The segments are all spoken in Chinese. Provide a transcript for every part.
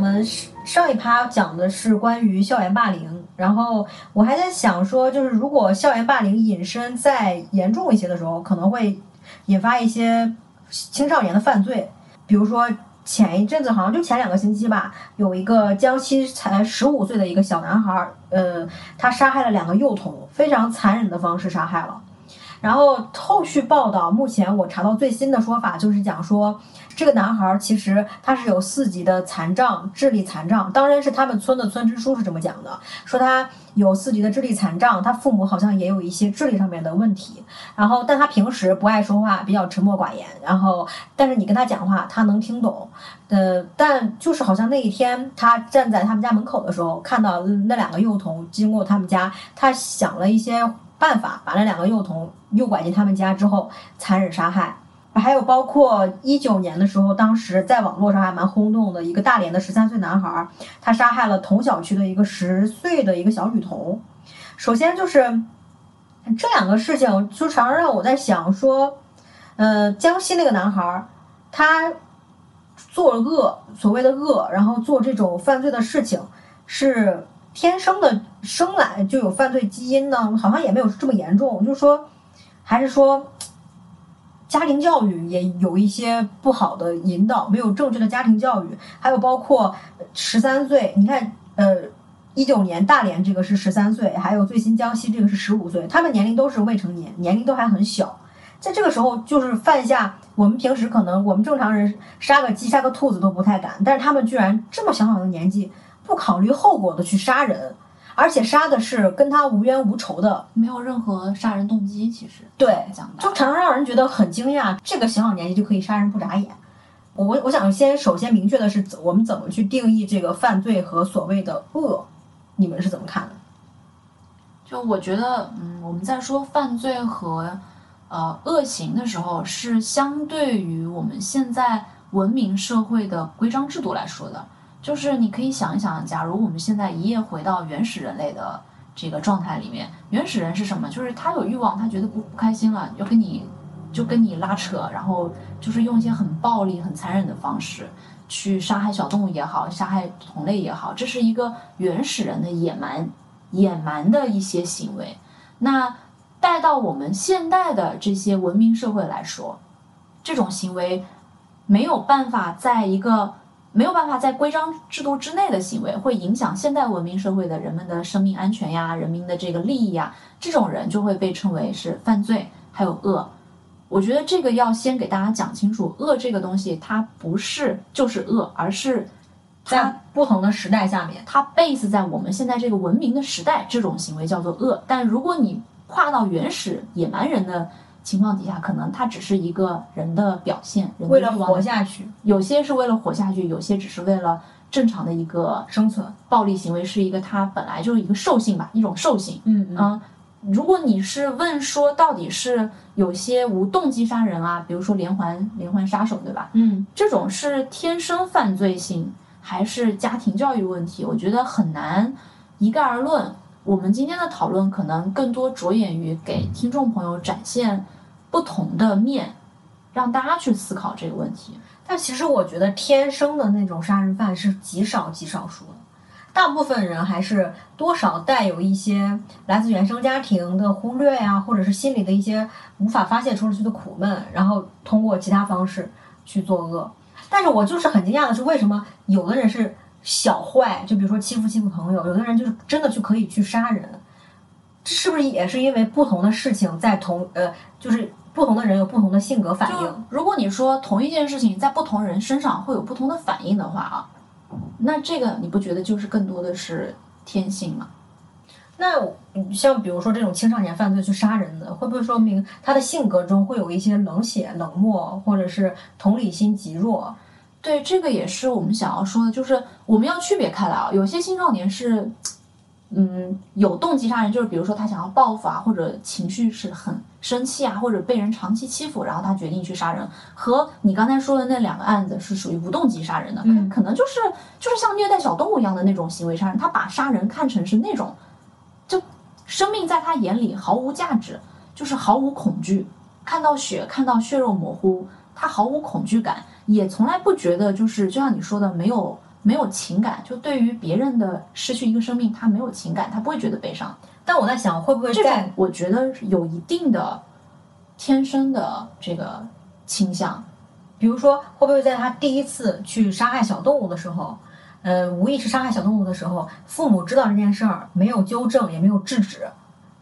我们上一趴讲的是关于校园霸凌，然后我还在想说，就是如果校园霸凌引申再严重一些的时候，可能会引发一些青少年的犯罪，比如说前一阵子好像就前两个星期吧，有一个江西才十五岁的一个小男孩，呃，他杀害了两个幼童，非常残忍的方式杀害了。然后后续报道，目前我查到最新的说法就是讲说，这个男孩其实他是有四级的残障，智力残障。当然是他们村的村支书是这么讲的，说他有四级的智力残障，他父母好像也有一些智力上面的问题。然后，但他平时不爱说话，比较沉默寡言。然后，但是你跟他讲话，他能听懂。呃，但就是好像那一天他站在他们家门口的时候，看到那两个幼童经过他们家，他想了一些。办法把那两个幼童诱拐进他们家之后残忍杀害，还有包括一九年的时候，当时在网络上还蛮轰动的一个大连的十三岁男孩，他杀害了同小区的一个十岁的一个小女童。首先就是这两个事情，就常让我在想说，呃，江西那个男孩他做恶，所谓的恶，然后做这种犯罪的事情是。天生的生来就有犯罪基因呢？好像也没有这么严重，就是说，还是说家庭教育也有一些不好的引导，没有正确的家庭教育，还有包括十三岁，你看，呃，一九年大连这个是十三岁，还有最新江西这个是十五岁，他们年龄都是未成年，年龄都还很小，在这个时候就是犯下我们平时可能我们正常人杀个鸡杀个兔子都不太敢，但是他们居然这么小小的年纪。不考虑后果的去杀人，而且杀的是跟他无冤无仇的，没有任何杀人动机。其实对，就常常让人觉得很惊讶，这个小小年纪就可以杀人不眨眼。我我我想先首先明确的是，我们怎么去定义这个犯罪和所谓的恶？你们是怎么看的？就我觉得，嗯，我们在说犯罪和呃恶行的时候，是相对于我们现在文明社会的规章制度来说的。就是你可以想一想，假如我们现在一夜回到原始人类的这个状态里面，原始人是什么？就是他有欲望，他觉得不不开心了，就跟你就跟你拉扯，然后就是用一些很暴力、很残忍的方式去杀害小动物也好，杀害同类也好，这是一个原始人的野蛮、野蛮的一些行为。那带到我们现代的这些文明社会来说，这种行为没有办法在一个。没有办法在规章制度之内的行为，会影响现代文明社会的人们的生命安全呀、人民的这个利益呀，这种人就会被称为是犯罪，还有恶。我觉得这个要先给大家讲清楚，恶这个东西它不是就是恶，而是在不同的时代下面，它 base 在我们现在这个文明的时代，这种行为叫做恶。但如果你跨到原始野蛮人的。情况底下，可能他只是一个人的表现，为了活下去。有些是为了活下去，有些只是为了正常的一个生存。暴力行为是一个他本来就是一个兽性吧，一种兽性。嗯嗯。如果你是问说，到底是有些无动机杀人啊，比如说连环连环杀手，对吧？嗯，这种是天生犯罪性，还是家庭教育问题？我觉得很难一概而论。我们今天的讨论可能更多着眼于给听众朋友展现不同的面，让大家去思考这个问题。但其实我觉得天生的那种杀人犯是极少极少数的，大部分人还是多少带有一些来自原生家庭的忽略呀，或者是心里的一些无法发泄出去的苦闷，然后通过其他方式去作恶。但是我就是很惊讶的是，为什么有的人是。小坏，就比如说欺负欺负朋友，有的人就是真的就可以去杀人，这是不是也是因为不同的事情在同呃，就是不同的人有不同的性格反应？如果你说同一件事情在不同人身上会有不同的反应的话啊，那这个你不觉得就是更多的是天性吗？那像比如说这种青少年犯罪去杀人的，会不会说明他的性格中会有一些冷血、冷漠，或者是同理心极弱？对，这个也是我们想要说的，就是我们要区别开来啊。有些青少年是，嗯，有动机杀人，就是比如说他想要报复啊，或者情绪是很生气啊，或者被人长期欺负，然后他决定去杀人。和你刚才说的那两个案子是属于无动机杀人的，嗯，可能就是就是像虐待小动物一样的那种行为杀人，他把杀人看成是那种，就生命在他眼里毫无价值，就是毫无恐惧，看到血，看到血肉模糊。他毫无恐惧感，也从来不觉得就是就像你说的，没有没有情感，就对于别人的失去一个生命，他没有情感，他不会觉得悲伤。但我在想，会不会这在种我觉得有一定的天生的这个倾向。比如说，会不会在他第一次去杀害小动物的时候，呃，无意识杀害小动物的时候，父母知道这件事儿，没有纠正，也没有制止，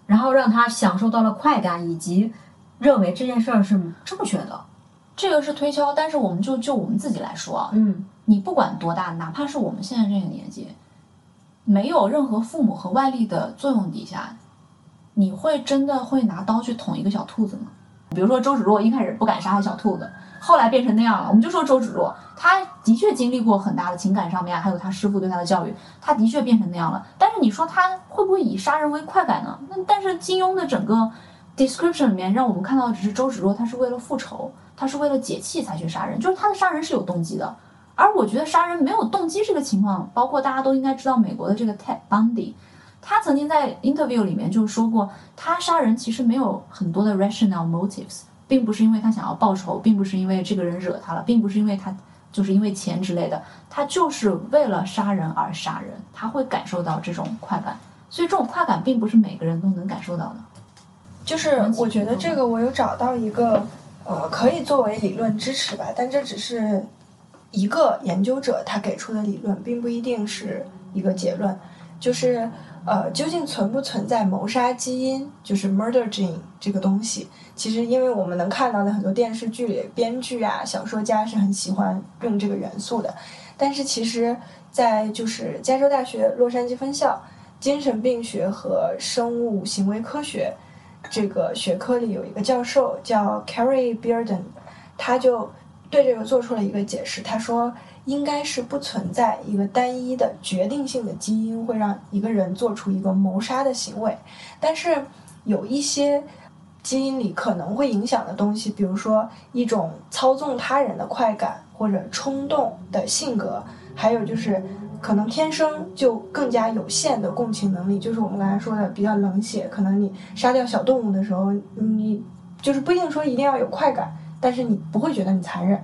然后让他享受到了快感，以及认为这件事儿是正确的。这个是推敲，但是我们就就我们自己来说啊，嗯你不管多大，哪怕是我们现在这个年纪，没有任何父母和外力的作用底下，你会真的会拿刀去捅一个小兔子吗？比如说周芷若一开始不敢杀害小兔子，后来变成那样了。我们就说周芷若，她的确经历过很大的情感上面，还有她师傅对她的教育，她的确变成那样了。但是你说她会不会以杀人为快感呢？那但是金庸的整个 description 里面让我们看到的只是周芷若，她是为了复仇，她是为了解气才去杀人，就是他的杀人是有动机的。而我觉得杀人没有动机这个情况，包括大家都应该知道美国的这个 Ted Bundy，他曾经在 interview 里面就说过，他杀人其实没有很多的 rational motives，并不是因为他想要报仇，并不是因为这个人惹他了，并不是因为他就是因为钱之类的，他就是为了杀人而杀人，他会感受到这种快感，所以这种快感并不是每个人都能感受到的。就是我觉得这个我有找到一个呃可以作为理论支持吧，但这只是一个研究者他给出的理论，并不一定是一个结论。就是呃，究竟存不存在谋杀基因，就是 murder gene 这个东西？其实因为我们能看到的很多电视剧里，编剧啊、小说家是很喜欢用这个元素的。但是其实，在就是加州大学洛杉矶分校精神病学和生物行为科学这个学科里有一个教授叫 Carrie Bearden，他就对这个做出了一个解释。他说，应该是不存在一个单一的决定性的基因会让一个人做出一个谋杀的行为，但是有一些基因里可能会影响的东西，比如说一种操纵他人的快感或者冲动的性格，还有就是可能天生就更加有限的共情能力，就是我们刚才说的比较冷血。可能你杀掉小动物的时候，你就是不一定说一定要有快感，但是你不会觉得你残忍。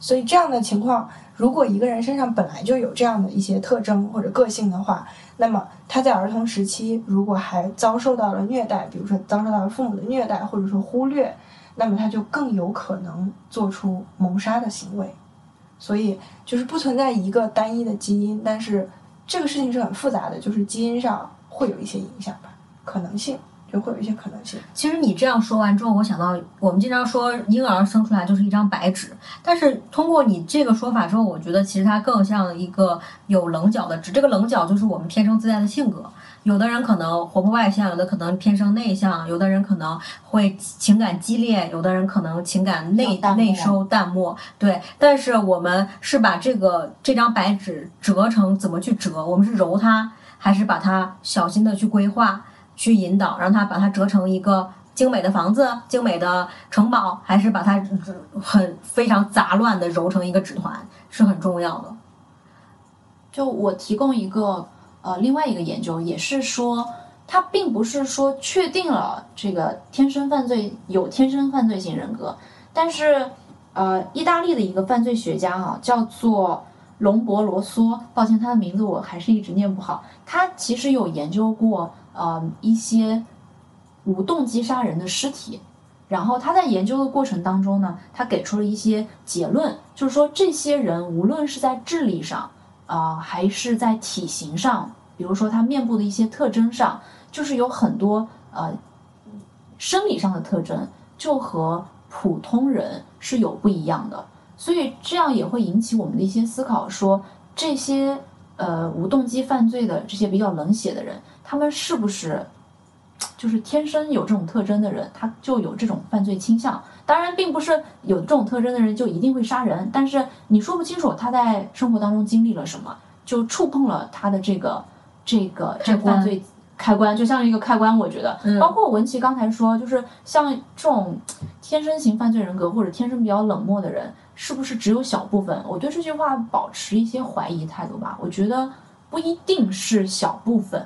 所以这样的情况，如果一个人身上本来就有这样的一些特征或者个性的话，那么他在儿童时期如果还遭受到了虐待，比如说遭受到了父母的虐待或者说忽略，那么他就更有可能做出谋杀的行为。所以就是不存在一个单一的基因，但是这个事情是很复杂的，就是基因上会有一些影响吧，可能性就会有一些可能性。其实你这样说完之后，我想到我们经常说婴儿生出来就是一张白纸，但是通过你这个说法之后，我觉得其实它更像一个有棱角的纸。这个棱角就是我们天生自带的性格。有的人可能活泼外向，有的可能天生内向，有的人可能会情感激烈，有的人可能情感内内收淡漠。对，但是我们是把这个这张白纸折成怎么去折？我们是揉它，还是把它小心的去规划？去引导，让它把它折成一个精美的房子、精美的城堡，还是把它很非常杂乱的揉成一个纸团，是很重要的。就我提供一个呃另外一个研究，也是说他并不是说确定了这个天生犯罪有天生犯罪型人格，但是呃意大利的一个犯罪学家啊叫做隆博罗梭，抱歉他的名字我还是一直念不好，他其实有研究过呃一些无动机杀人的尸体。然后他在研究的过程当中呢，他给出了一些结论，就是说这些人无论是在智力上，啊、还是在体型上，比如说他面部的一些特征上，就是有很多呃生理上的特征，就和普通人是有不一样的，所以这样也会引起我们的一些思考，说这些呃无动机犯罪的这些比较冷血的人，他们是不是就是天生有这种特征的人，他就有这种犯罪倾向。当然，并不是有这种特征的人就一定会杀人，但是你说不清楚他在生活当中经历了什么，就触碰了他的这个这个这个犯罪开关，就像一个开关。我觉得，嗯包括文琪刚才说，就是像这种天生型犯罪人格或者天生比较冷漠的人，是不是只有小部分？我对这句话保持一些怀疑态度吧。我觉得不一定是小部分，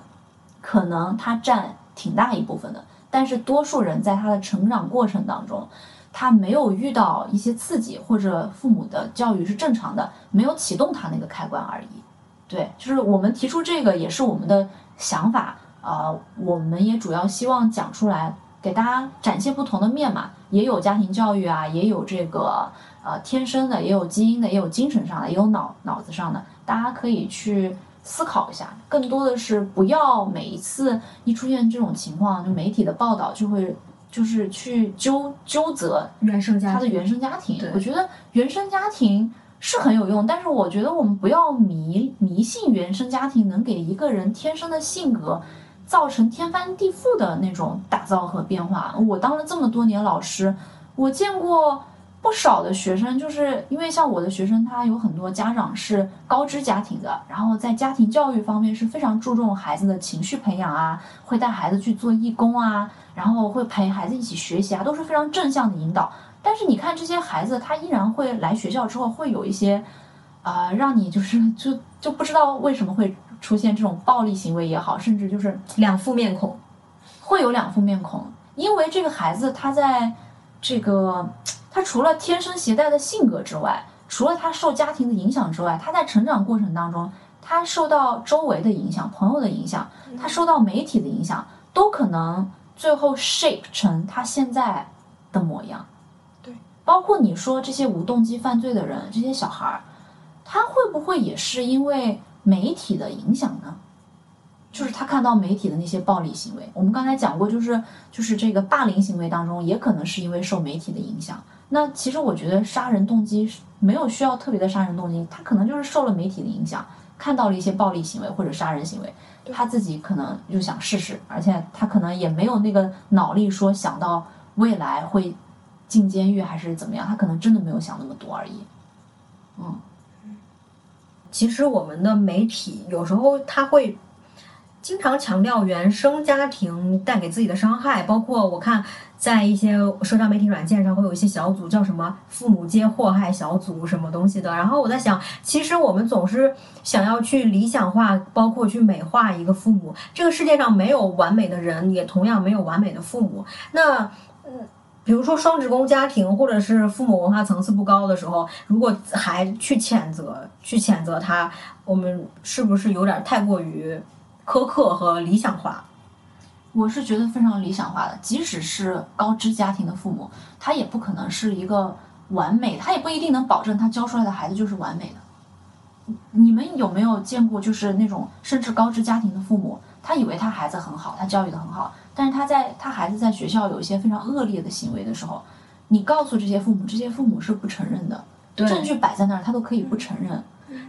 可能他占挺大一部分的，但是多数人在他的成长过程当中，他没有遇到一些刺激，或者父母的教育是正常的，没有启动他那个开关而已。对，就是我们提出这个也是我们的想法，呃，我们也主要希望讲出来，给大家展现不同的面嘛，也有家庭教育啊，也有这个呃天生的，也有基因的，也有精神上的，也有脑脑子上的，大家可以去思考一下。更多的是不要每一次一出现这种情况，就媒体的报道就会就是去纠纠责原生家庭，他的原生家庭对。我觉得原生家庭是很有用，但是我觉得我们不要迷迷信原生家庭能给一个人天生的性格造成天翻地覆的那种打造和变化。我当了这么多年老师，我见过。不少的学生，就是因为像我的学生，他有很多家长是高知家庭的，然后在家庭教育方面是非常注重孩子的情绪培养啊，会带孩子去做义工啊，然后会陪孩子一起学习啊，都是非常正向的引导。但是你看这些孩子，他依然会来学校之后会有一些，啊、让你就是 就就不知道为什么会出现这种暴力行为也好，甚至就是两副面孔。会有两副面孔，因为这个孩子他在这个他除了天生携带的性格之外，除了他受家庭的影响之外，他在成长过程当中，他受到周围的影响、朋友的影响，他受到媒体的影响，都可能最后 shape 成他现在的模样。对，包括你说这些无动机犯罪的人，这些小孩儿，他会不会也是因为媒体的影响呢？就是他看到媒体的那些暴力行为，我们刚才讲过，就是就是这个霸凌行为当中，也可能是因为受媒体的影响。那其实我觉得杀人动机是没有需要特别的杀人动机，他可能就是受了媒体的影响，看到了一些暴力行为或者杀人行为，他自己可能就想试试，而且他可能也没有那个脑力说想到未来会进监狱还是怎么样，他可能真的没有想那么多而已。嗯，其实我们的媒体有时候他会经常强调原生家庭带给自己的伤害，包括我看在一些社交媒体软件上会有一些小组叫什么“父母皆祸害小组”什么东西的。然后我在想，其实我们总是想要去理想化，包括去美化一个父母。这个世界上没有完美的人，也同样没有完美的父母。那嗯。比如说双职工家庭，或者是父母文化层次不高的时候，如果还去谴责、去谴责他，我们是不是有点太过于苛刻和理想化？我是觉得非常理想化的，即使是高知家庭的父母，他也不可能是一个完美，他也不一定能保证他教出来的孩子就是完美的。你们有没有见过，就是那种甚至高知家庭的父母，他以为他孩子很好，他教育的很好，但是他在他孩子在学校有一些非常恶劣的行为的时候，你告诉这些父母，这些父母是不承认的，证据摆在那儿，他都可以不承认。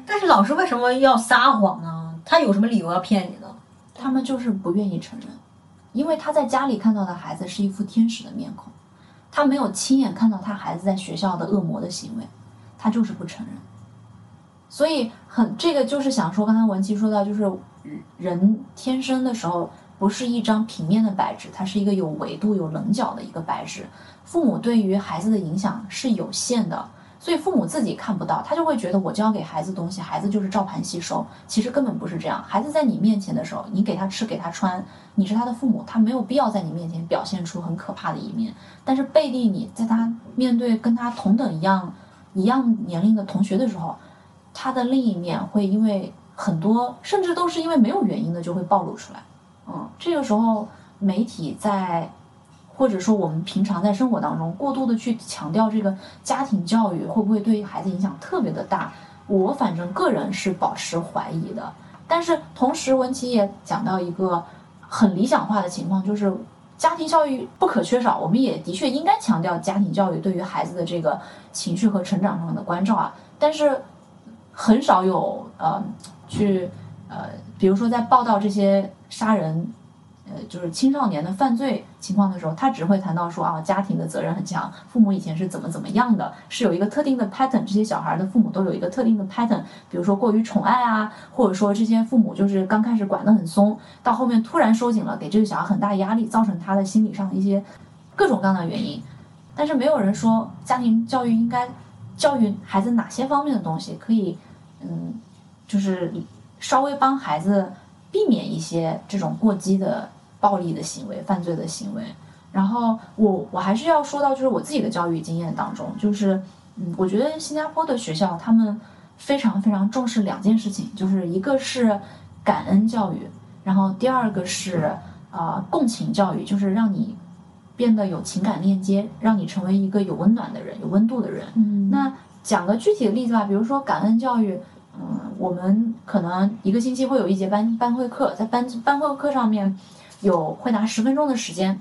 但是老师为什么要撒谎呢？他有什么理由要骗你呢？他们就是不愿意承认，因为他在家里看到的孩子是一副天使的面孔，他没有亲眼看到他孩子在学校的恶魔的行为，他就是不承认。所以很这个就是想说，刚才文琪说到，就是人天生的时候不是一张平面的白纸，它是一个有维度、有棱角的一个白纸。父母对于孩子的影响是有限的，所以父母自己看不到，他就会觉得我教给孩子东西，孩子就是照盘吸收。其实根本不是这样，孩子在你面前的时候，你给他吃，给他穿，你是他的父母，他没有必要在你面前表现出很可怕的一面。但是背地里，在他面对跟他同等一样一样年龄的同学的时候，他的另一面会因为很多，甚至都是因为没有原因的就会暴露出来。嗯，这个时候媒体在，或者说我们平常在生活当中过度的去强调这个家庭教育会不会对孩子影响特别的大，我反正个人是保持怀疑的。但是同时，文琪也讲到一个很理想化的情况，就是家庭教育不可缺少，我们也的确应该强调家庭教育对于孩子的这个情绪和成长上的关照啊。但是很少有呃去呃，比如说在报道这些杀人。呃，就是青少年的犯罪情况的时候，他只会谈到说啊，家庭的责任很强，父母以前是怎么怎么样的，是有一个特定的 pattern，这些小孩的父母都有一个特定的 pattern，比如说过于宠爱啊，或者说这些父母就是刚开始管得很松，到后面突然收紧了，给这个小孩很大压力，造成他的心理上的一些各种各样的原因。但是没有人说家庭教育应该教育孩子哪些方面的东西，可以嗯，就是稍微帮孩子避免一些这种过激的。暴力的行为、犯罪的行为，然后我我还是要说到，就是我自己的教育经验当中，就是嗯，我觉得新加坡的学校他们非常非常重视两件事情，就是一个是感恩教育，然后第二个是啊共情教育，就是让你变得有情感链接，让你成为一个有温暖的人、有温度的人。嗯那讲个具体的例子吧，比如说感恩教育，嗯，我们可能一个星期会有一节班班会课，在班班会课上面有会拿十分钟的时间，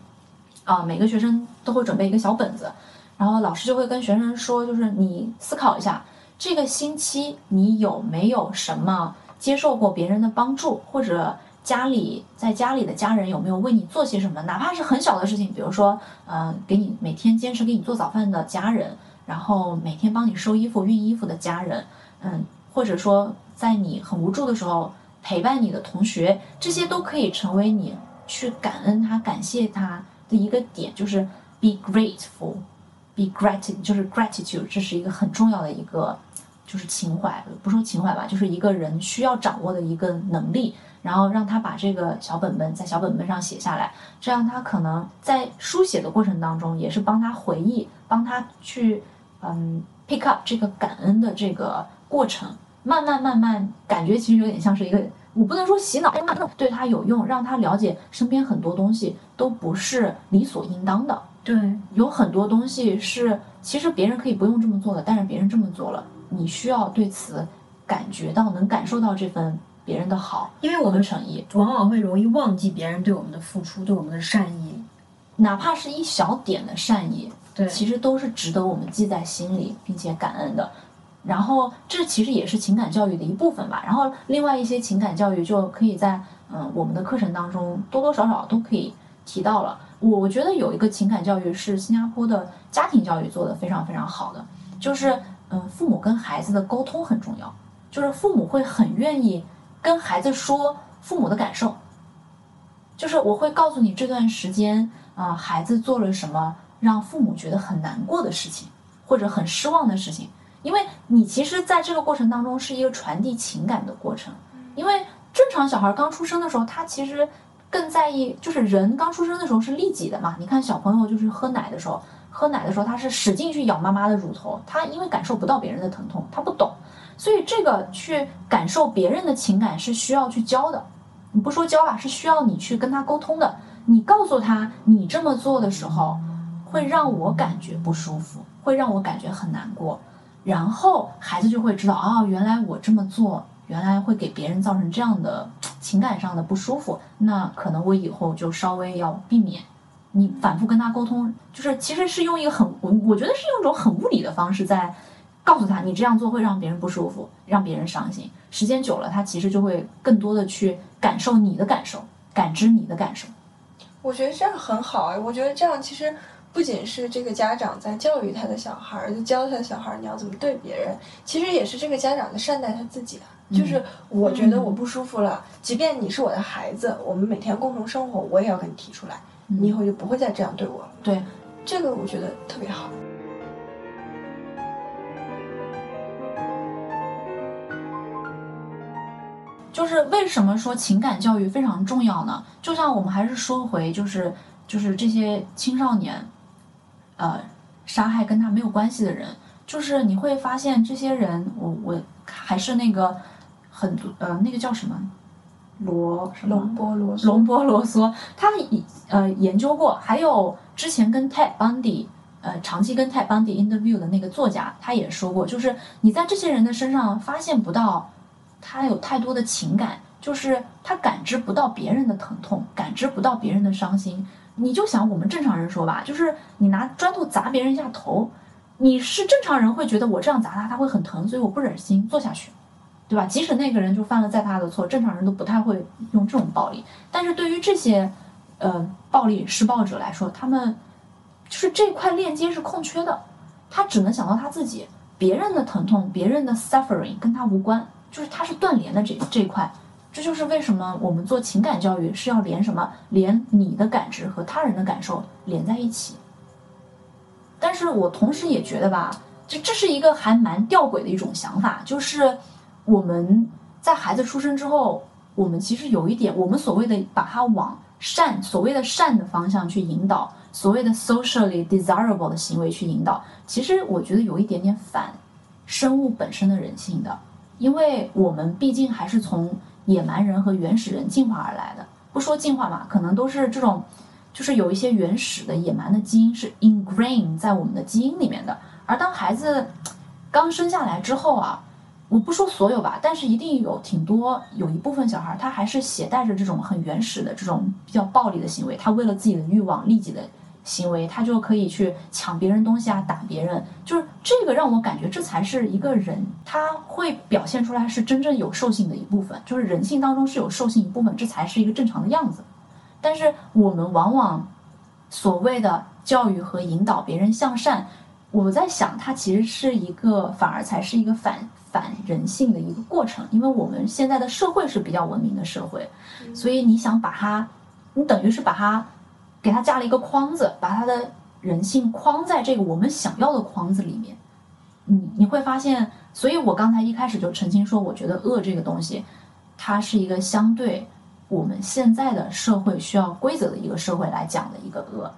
啊，每个学生都会准备一个小本子，然后老师就会跟学生说，就是你思考一下，这个星期你有没有什么接受过别人的帮助，或者家里在家里的家人有没有为你做些什么，哪怕是很小的事情，比如说，嗯、给你每天坚持给你做早饭的家人，然后每天帮你收衣服、熨衣服的家人，嗯，或者说在你很无助的时候陪伴你的同学，这些都可以成为你去感恩他、感谢他的一个点，就是 be grateful。be gratitude 就是 gratitude，这是一个很重要的一个就是情怀，不说情怀吧，就是一个人需要掌握的一个能力。然后让他把这个小本本在小本本上写下来，这样他可能在书写的过程当中，也是帮他回忆，帮他去嗯 pick up 这个感恩的这个过程，慢慢慢慢，感觉其实有点像是一个，我不能说洗脑，对他有用，让他了解身边很多东西都不是理所应当的，对，有很多东西是其实别人可以不用这么做的，但是别人这么做了，你需要对此感觉到，能感受到这份别人的好因为我们诚意，往往会容易忘记别人对我们的付出，对我们的善意。哪怕是一小点的善意，对，其实都是值得我们记在心里，并且感恩的。然后，这其实也是情感教育的一部分吧。然后，另外一些情感教育就可以在嗯我们的课程当中多多少少都可以提到了。我觉得有一个情感教育是新加坡的家庭教育做得非常非常好的，就是嗯父母跟孩子的沟通很重要，就是父母会很愿意跟孩子说父母的感受，就是我会告诉你这段时间啊、孩子做了什么让父母觉得很难过的事情，或者很失望的事情，因为你其实在这个过程当中是一个传递情感的过程，因为正常小孩刚出生的时候，他其实更在意，就是人刚出生的时候是利己的嘛。你看小朋友就是喝奶的时候，喝奶的时候他是使劲去咬妈妈的乳头，他因为感受不到别人的疼痛，他不懂，所以这个去感受别人的情感是需要去教的。你不说教吧，是需要你去跟他沟通的。你告诉他，你这么做的时候会让我感觉不舒服，会让我感觉很难过，然后孩子就会知道，哦，原来我这么做，原来会给别人造成这样的情感上的不舒服，那可能我以后就稍微要避免。你反复跟他沟通，就是其实是用一个很我我觉得是用一种很物理的方式在告诉他，你这样做会让别人不舒服，让别人伤心。时间久了，他其实就会更多的去感受你的感受，感知你的感受。我觉得这样很好哎，我觉得这样其实不仅是这个家长在教育他的小孩儿，就教他的小孩儿你要怎么对别人，其实也是这个家长在善待他自己啊。就是我觉得我不舒服了，即便你是我的孩子，我们每天共同生活，我也要跟你提出来，你以后就不会再这样对我了。对，这个我觉得特别好。就是为什么说情感教育非常重要呢？就像我们还是说回，就是就是这些青少年，呃，杀害跟他没有关系的人，就是你会发现这些人，我我还是那个很呃那个叫什么罗什么龙波罗嗦龙波罗嗦，他以呃研究过，还有之前跟 Ted Bundy 呃长期跟 Ted Bundy interview 的那个作家，他也说过，就是你在这些人的身上发现不到他有太多的情感，就是他感知不到别人的疼痛，感知不到别人的伤心。你就想我们正常人说吧，就是你拿砖头砸别人一下头，你是正常人会觉得我这样砸他，他会很疼，所以我不忍心做下去。对吧？即使那个人就犯了再大的错，正常人都不太会用这种暴力。但是对于这些呃暴力施暴者来说，他们就是这块链接是空缺的，他只能想到他自己，别人的疼痛、别人的 suffering 跟他无关，就是他是断联的这这一块。这就是为什么我们做情感教育是要连什么？连你的感知和他人的感受连在一起。但是我同时也觉得吧，这这是一个还蛮吊诡的一种想法，就是我们在孩子出生之后，我们其实有一点，我们所谓的把他往善，所谓的善的方向去引导，所谓的 socially desirable 的行为去引导，其实我觉得有一点点反生物本身的人性的，因为我们毕竟还是从野蛮人和原始人进化而来的。不说进化嘛，可能都是这种，就是有一些原始的野蛮的基因是 ingrain 在我们的基因里面的。而当孩子刚生下来之后啊，我不说所有吧，但是一定有挺多有一部分小孩，他还是携带着这种很原始的这种比较暴力的行为，他为了自己的欲望、利己的行为，他就可以去抢别人东西啊，打别人。就是这个让我感觉，这才是一个人，他会表现出来是真正有兽性的一部分，就是人性当中是有兽性一部分，这才是一个正常的样子。但是我们往往所谓的教育和引导别人向善，我在想，它其实是一个反而才是一个反反人性的一个过程，因为我们现在的社会是比较文明的社会，所以你想把它，你等于是把它给他加了一个框子，把他的人性框在这个我们想要的框子里面，你你会发现，所以我刚才一开始就澄清说，我觉得恶这个东西，它是一个相对我们现在的社会需要规则的一个社会来讲的一个恶。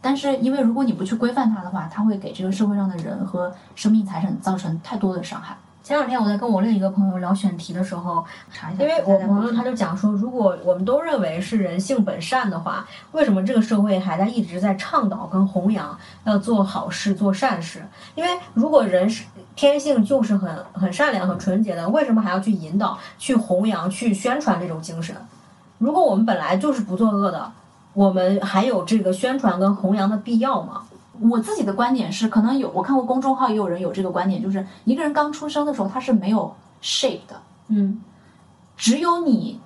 但是，因为如果你不去规范它的话，它会给这个社会上的人和生命财产造成太多的伤害。前两天我在跟我另一个朋友聊选题的时候，查一下，因为我朋友他就讲说，如果我们都认为是人性本善的话，为什么这个社会还在一直在倡导跟弘扬要做好事、做善事？因为如果人是天性就是很很善良、很纯洁的，为什么还要去引导、去弘扬、去宣传这种精神？如果我们本来就是不作恶的，我们还有这个宣传跟弘扬的必要吗？我自己的观点是，可能有我看过公众号也有人有这个观点，就是一个人刚出生的时候他是没有 shape 的，嗯，只有你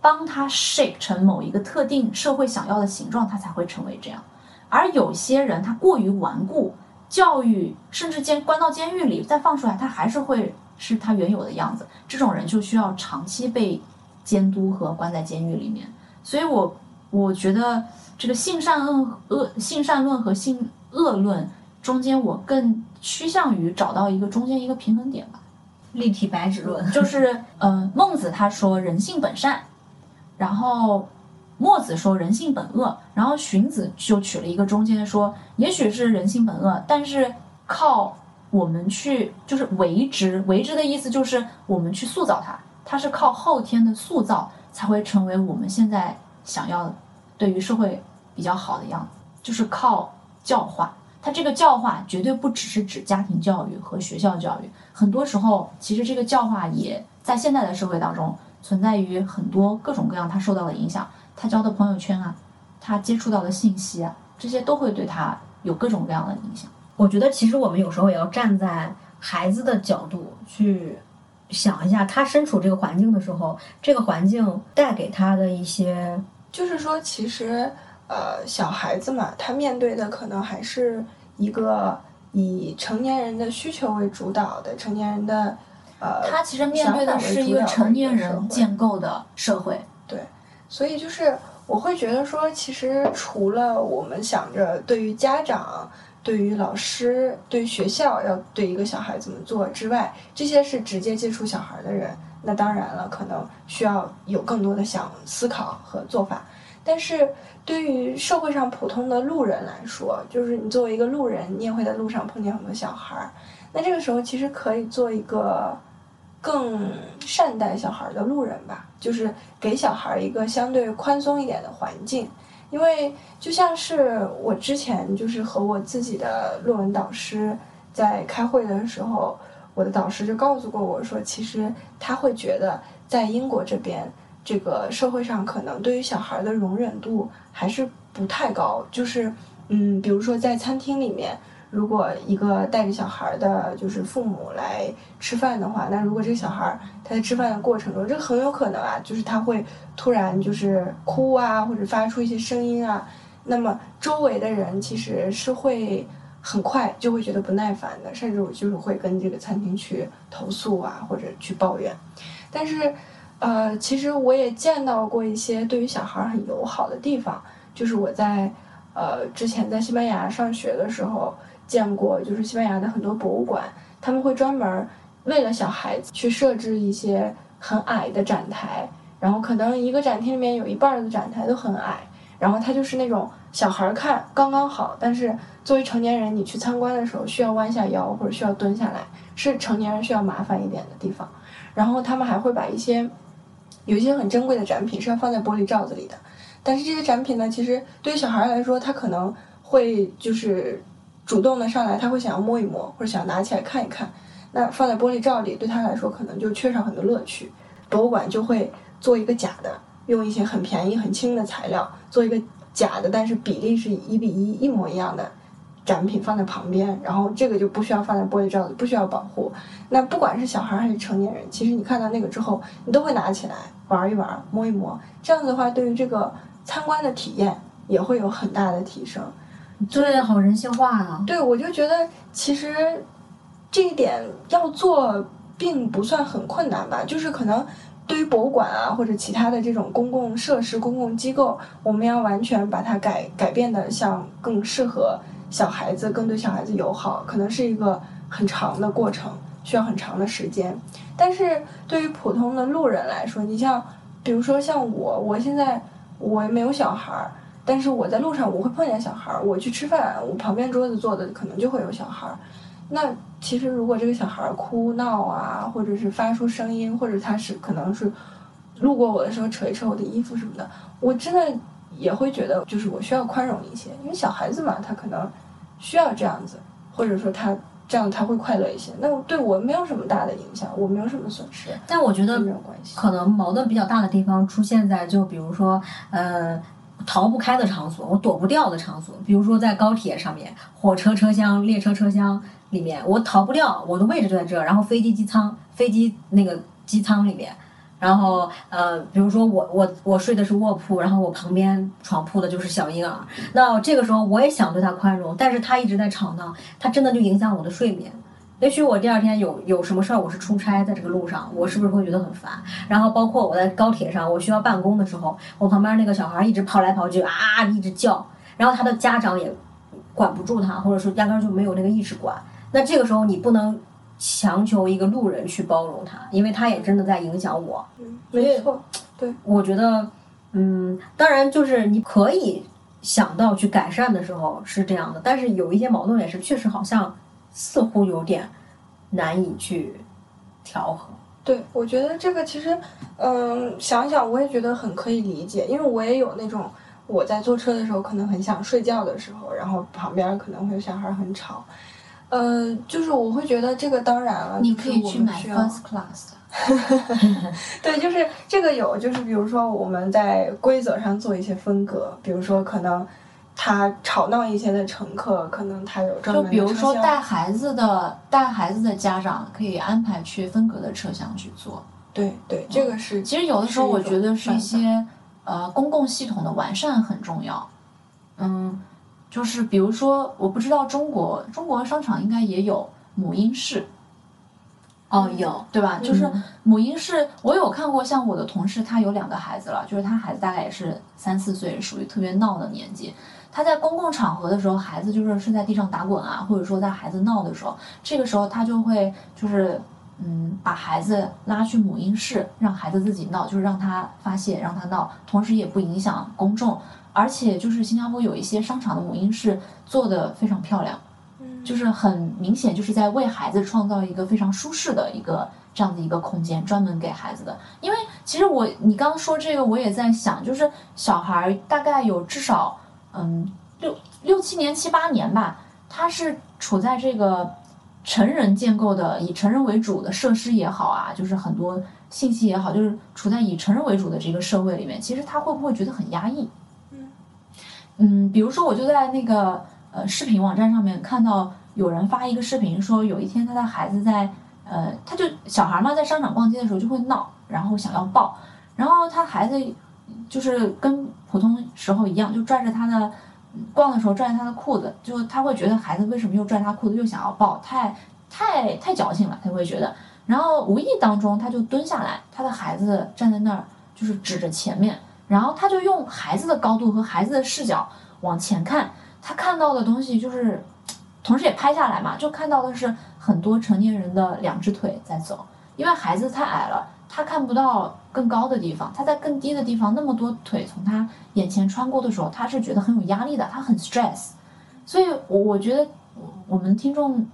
帮他 shape 成某一个特定社会想要的形状，他才会成为这样。而有些人他过于顽固，教育甚至监关到监狱里再放出来，他还是会是他原有的样子。这种人就需要长期被监督和关在监狱里面。所以我我觉得这个性善恶恶性善论和性恶论中间，我更趋向于找到一个中间一个平衡点吧。立体白纸论就是，呃，孟子他说人性本善，然后墨子说人性本恶，然后荀子就取了一个中间说，也许是人性本恶，但是靠我们去就是为之，为之的意思就是我们去塑造它，它是靠后天的塑造才会成为我们现在想要对于社会比较好的样子，就是靠教化。它这个教化绝对不只是指家庭教育和学校教育，很多时候其实这个教化也在现在的社会当中存在于很多各种各样他受到的影响，他交的朋友圈啊，他接触到的信息啊，这些都会对他有各种各样的影响。我觉得其实我们有时候也要站在孩子的角度去想一下，他身处这个环境的时候，这个环境带给他的一些，就是说，其实呃，小孩子嘛，他面对的可能还是一个以成年人的需求为主导的成年人的呃，他其实面对的是一个成年人建构的社会。对，所以就是我会觉得说，其实除了我们想着对于家长、对于老师、对于学校要对一个小孩怎么做之外，这些是直接接触小孩的人，那当然了，可能需要有更多的想思考和做法。但是对于社会上普通的路人来说，就是你作为一个路人，你也会在路上碰见很多小孩儿，那这个时候其实可以做一个更善待小孩的路人吧，就是给小孩一个相对宽松一点的环境。因为就像是我之前就是和我自己的论文导师在开会的时候，我的导师就告诉过我说，其实他会觉得在英国这边。这个社会上可能对于小孩的容忍度还是不太高，就是，嗯，比如说在餐厅里面，如果一个带着小孩的，就是父母来吃饭的话，那如果这个小孩他在吃饭的过程中，这很有可能啊，就是他会突然就是哭啊，或者发出一些声音啊，那么周围的人其实是会很快就会觉得不耐烦的，甚至我就是会跟这个餐厅去投诉啊，或者去抱怨，但是。呃，其实我也见到过一些对于小孩很友好的地方，就是我在呃之前在西班牙上学的时候见过，就是西班牙的很多博物馆，他们会专门为了小孩子去设置一些很矮的展台，然后可能一个展厅里面有一半的展台都很矮，然后它就是那种小孩看刚刚好，但是作为成年人，你去参观的时候需要弯下腰或者需要蹲下来，是成年人需要麻烦一点的地方。然后他们还会把一些有一些很珍贵的展品是要放在玻璃罩子里的，但是这些展品呢，其实对于小孩来说，他可能会就是主动的上来，他会想要摸一摸或者想拿起来看一看。那放在玻璃罩里，对他来说可能就缺少很多乐趣。博物馆就会做一个假的，用一些很便宜很轻的材料做一个。假的，但是比例是一比一一模一样的展品放在旁边，然后这个就不需要放在玻璃罩子，不需要保护。那不管是小孩还是成年人，其实你看到那个之后，你都会拿起来玩一玩、摸一摸。这样子的话，对于这个参观的体验也会有很大的提升。对，好人性化啊！对，我就觉得其实这一点要做并不算很困难吧，就是可能。对于博物馆啊，或者其他的这种公共设施、公共机构，我们要完全把它改改变的像更适合小孩子、更对小孩子友好，可能是一个很长的过程，需要很长的时间。但是对于普通的路人来说，你像，比如说像我，我现在我没有小孩儿，但是我在路上我会碰见小孩儿，我去吃饭，我旁边桌子坐的可能就会有小孩儿，那。其实，如果这个小孩儿哭闹啊，或者是发出声音，或者他是可能是路过我的时候扯一扯我的衣服什么的，我真的也会觉得，就是我需要宽容一些，因为小孩子嘛，他可能需要这样子，或者说他这样他会快乐一些。那对我没有什么大的影响，我没有什么损失。但我觉得没有关系。可能矛盾比较大的地方出现在，就比如说，呃，逃不开的场所，我躲不掉的场所，比如说在高铁上面、火车车厢、列车车厢。里面我逃不掉，我的位置就在这儿。然后飞机机舱，飞机那个机舱里面，然后呃，比如说我我我睡的是卧铺，然后我旁边床铺的就是小婴儿。那这个时候我也想对他宽容，但是他一直在吵闹，他真的就影响我的睡眠。也许我第二天有有什么事儿，我是出差，在这个路上，我是不是会觉得很烦？然后包括我在高铁上，我需要办公的时候，我旁边那个小孩一直跑来跑去啊，一直叫，然后他的家长也管不住他，或者说压根就没有那个意识管。那这个时候你不能强求一个路人去包容他，因为他也真的在影响我。嗯，没错，对，我觉得，嗯，当然就是你可以想到去改善的时候是这样的，但是有一些矛盾也是确实好像似乎有点难以去调和。对，我觉得这个其实，嗯，想想我也觉得很可以理解，因为我也有那种我在坐车的时候可能很想睡觉的时候，然后旁边可能会有小孩很吵。呃，就是我会觉得这个当然了，你可以去买 first class。对，就是这个有，就是比如说我们在规则上做一些分隔，比如说可能他吵闹一些的乘客，可能他有专门就比如说带孩子的带孩子的家长可以安排去分隔的车厢去坐。对对，这个是。其实有的时候我觉得是一些呃公共系统的完善很重要。嗯。就是比如说，我不知道中国中国商场应该也有母婴室，哦，有对吧？就是母婴室，我有看过。像我的同事，他有两个孩子了，就是他孩子大概也是三四岁，属于特别闹的年纪。他在公共场合的时候，孩子就是是在地上打滚啊，或者说在孩子闹的时候，这个时候他就会就是嗯，把孩子拉去母婴室，让孩子自己闹，就是让他发泄，让他闹，同时也不影响公众。而且就是新加坡有一些商场的母婴室做的非常漂亮，就是很明显就是在为孩子创造一个非常舒适的一个这样的一个空间，专门给孩子的。因为其实我你刚刚说这个，我也在想，就是小孩大概有至少嗯六六七年七八年吧，他是处在这个成人建构的以成人为主的设施也好啊，就是很多信息也好，就是处在以成人为主的这个社会里面，其实他会不会觉得很压抑？嗯，比如说，我就在那个呃视频网站上面看到有人发一个视频，说有一天他的孩子在呃，他就小孩嘛，在商场逛街的时候就会闹，然后想要抱，然后他孩子就是跟普通时候一样，就拽着他的逛的时候拽着他的裤子，就他会觉得孩子为什么又拽他裤子，又想要抱，太太太矫情了，他会觉得，然后无意当中他就蹲下来，他的孩子站在那儿，就是指着前面。然后他就用孩子的高度和孩子的视角往前看，他看到的东西就是，同时也拍下来嘛，就看到的是很多成年人的两只腿在走，因为孩子太矮了，他看不到更高的地方，他在更低的地方，那么多腿从他眼前穿过的时候，他是觉得很有压力的，他很 stress。所以，我我觉得我们听众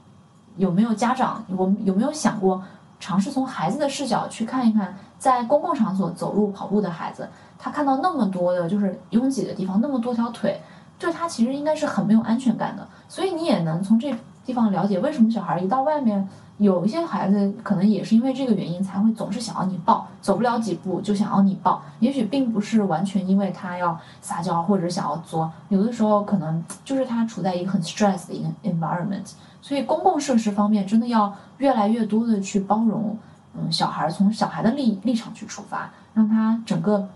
有没有家长，我们有没有想过尝试从孩子的视角去看一看，在公共场所走路跑步的孩子，他看到那么多的就是拥挤的地方，那么多条腿，对他其实应该是很没有安全感的。所以你也能从这地方了解为什么小孩一到外面。有一些孩子可能也是因为这个原因，才会总是想要你抱，走不了几步就想要你抱。也许并不是完全因为他要撒娇或者想要作，有的时候可能就是他处在一个很 stress 的一个 environment。所以公共设施方面真的要越来越多的去包容，嗯，小孩从小孩的立立场去出发，让他整个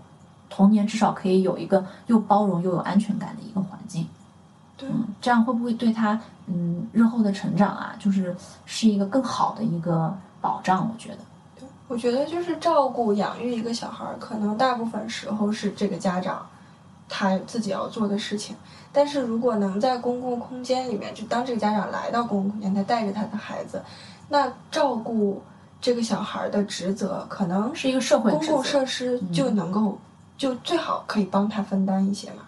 童年至少可以有一个又包容又有安全感的一个环境。对，这样会不会对他？嗯，日后的成长啊，就是是一个更好的一个保障，我觉得。对，我觉得就是照顾养育一个小孩儿，可能大部分时候是这个家长他自己要做的事情。但是如果能在公共空间里面，就当这个家长来到公共空间，他带着他的孩子，那照顾这个小孩的职责，可能是一个社会公共设施就能够就最好可以帮他分担一些嘛。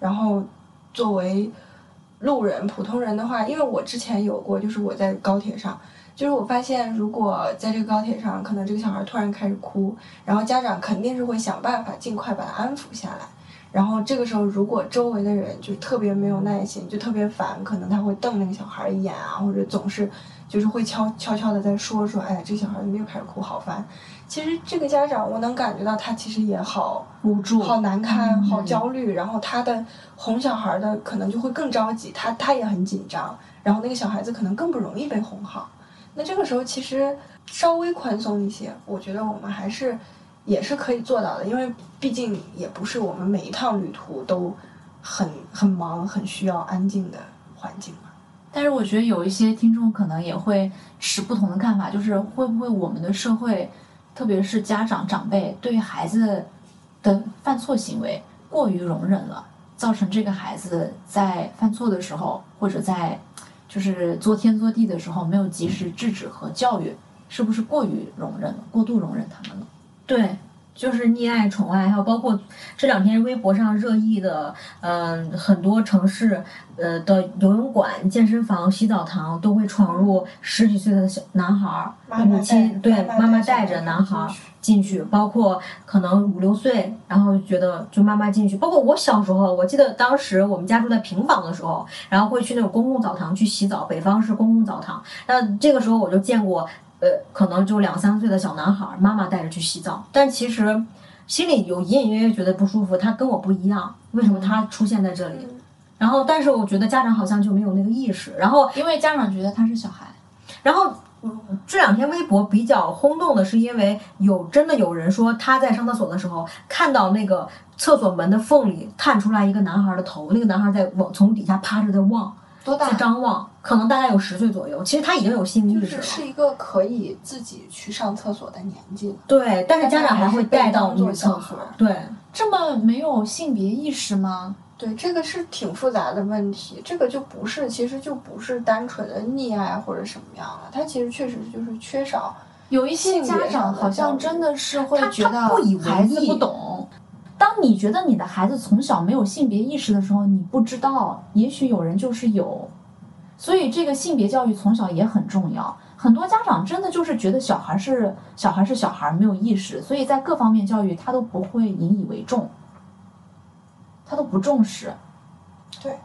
然后作为。路人、普通人的话，因为我之前有过，就是我在高铁上，就是我发现，如果在这个高铁上，可能这个小孩突然开始哭，然后家长肯定是会想办法尽快把他安抚下来。然后这个时候，如果周围的人就特别没有耐心，就特别烦，可能他会瞪那个小孩一眼啊，或者总是就是会悄悄悄的在说说，哎，这小孩怎么又开始哭，好烦。其实这个家长，我能感觉到他其实也好无助、好难堪、好焦虑，然后他的哄小孩的可能就会更着急，他他也很紧张，然后那个小孩子可能更不容易被哄好。那这个时候其实稍微宽松一些，我觉得我们还是。也是可以做到的，因为毕竟也不是我们每一趟旅途都很很忙、很需要安静的环境嘛。但是我觉得有一些听众可能也会持不同的看法，就是会不会我们的社会，特别是家长长辈对孩子的犯错行为过于容忍了，造成这个孩子在犯错的时候，或者在就是作天作地的时候没有及时制止和教育，是不是过于容忍了，过度容忍他们了？对，就是溺爱、宠爱，还有包括这两天微博上热议的，嗯，很多城市，呃的游泳馆、健身房、洗澡堂都会闯入十几岁的小男孩，母亲对妈妈带着男孩进去，包括可能五六岁，然后觉得就妈妈进去，包括我小时候，我记得当时我们家住在平房的时候，然后会去那种公共澡堂去洗澡，北方是公共澡堂，那这个时候我就见过。呃，可能就两三岁的小男孩，妈妈带着去洗澡，但其实心里有隐隐约约觉得不舒服，他跟我不一样，为什么他出现在这里？然后，但是我觉得家长好像就没有那个意识，然后因为家长觉得他是小孩，然后这两天微博比较轰动的是，因为有真的有人说他在上厕所的时候看到那个厕所门的缝里探出来一个男孩的头，那个男孩在往从底下趴着在望。在张望，可能大概有十岁左右。其实他已经有性意识了，是一个可以自己去上厕所的年纪了。对，但是家长还会带到女厕所。对，这么没有性别意识吗？对，这个是挺复杂的问题。这个就不是，其实就不是单纯的溺爱或者什么样了。他其实确实就是缺少。有一些家长好像真的是会觉得孩子不懂。当你觉得你的孩子从小没有性别意识的时候，你不知道，也许有人就是有，所以这个性别教育从小也很重要。很多家长真的就是觉得小孩是小孩是小孩，没有意识，所以在各方面教育他都不会引以为重，他都不重视。对，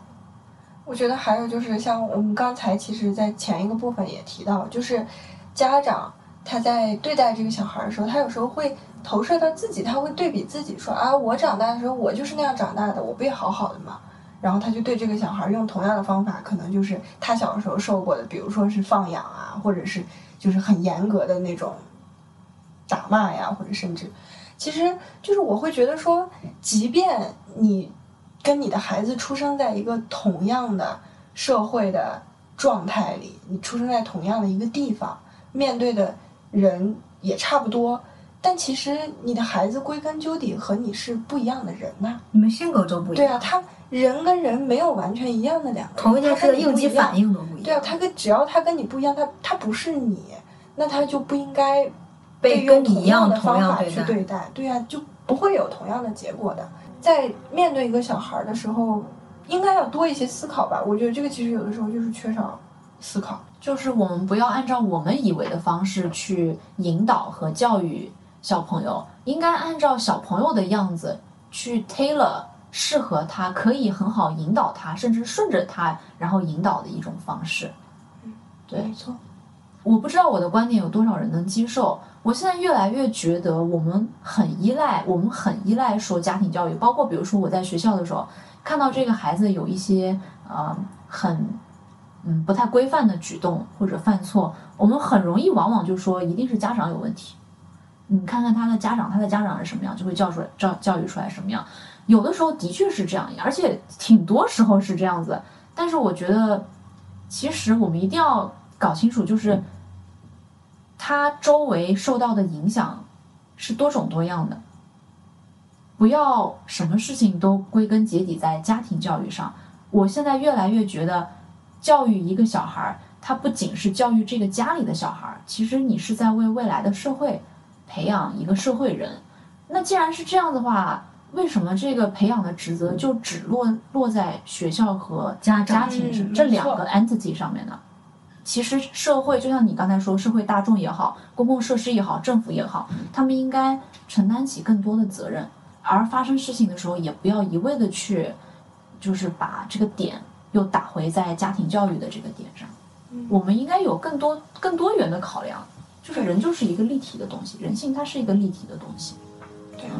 我觉得还有就是像我们刚才其实，在前一个部分也提到，就是家长他在对待这个小孩的时候，他有时候会。投射到自己，他会对比自己说啊，我长大的时候我就是那样长大的，我不也好好的吗？然后他就对这个小孩用同样的方法，可能就是他小时候受过的，比如说是放养啊，或者是就是很严格的那种打骂呀，或者甚至，其实就是我会觉得说，即便你跟你的孩子出生在一个同样的社会的状态里，你出生在同样的一个地方，面对的人也差不多。但其实你的孩子归根究底和你是不一样的人呐，你们性格都不一样。对啊，他人跟人没有完全一样的两个人，同一件事的应激反应都不一样。对啊，他跟只要他跟你不一样，他他不是你，那他就不应该被用跟你一样的方法去对待。对待，对呀、就不会有同样的结果的。在面对一个小孩儿的时候，应该要多一些思考吧。我觉得这个其实有的时候就是缺少思考。就是我们不要按照我们以为的方式去引导和教育小朋友，应该按照小朋友的样子去 tailor 适合他，可以很好引导他，甚至顺着他然后引导的一种方式。对没错。我不知道我的观点有多少人能接受。我现在越来越觉得我们很依赖，我们很依赖说家庭教育，包括比如说我在学校的时候，看到这个孩子有一些呃很嗯不太规范的举动或者犯错，我们很容易往往就说一定是家长有问题。你看看他的家长，他的家长是什么样，就会教出来教教育出来什么样。有的时候的确是这样，而且挺多时候是这样子。但是我觉得，其实我们一定要搞清楚，就是他周围受到的影响是多种多样的。不要什么事情都归根结底在家庭教育上。我现在越来越觉得，教育一个小孩儿，他不仅是教育这个家里的小孩儿，其实你是在为未来的社会培养一个社会人。那既然是这样的话，为什么这个培养的职责就只落落在学校和家家庭嗯这两个 entity 上面呢？其实社会就像你刚才说，社会大众也好，公共设施也好，政府也好，他们应该承担起更多的责任。而发生事情的时候，也不要一味的去，就是把这个点又打回在家庭教育的这个点上。我们应该有更多更多元的考量，就是人就是一个立体的东西，人性它是一个立体的东西。对啊。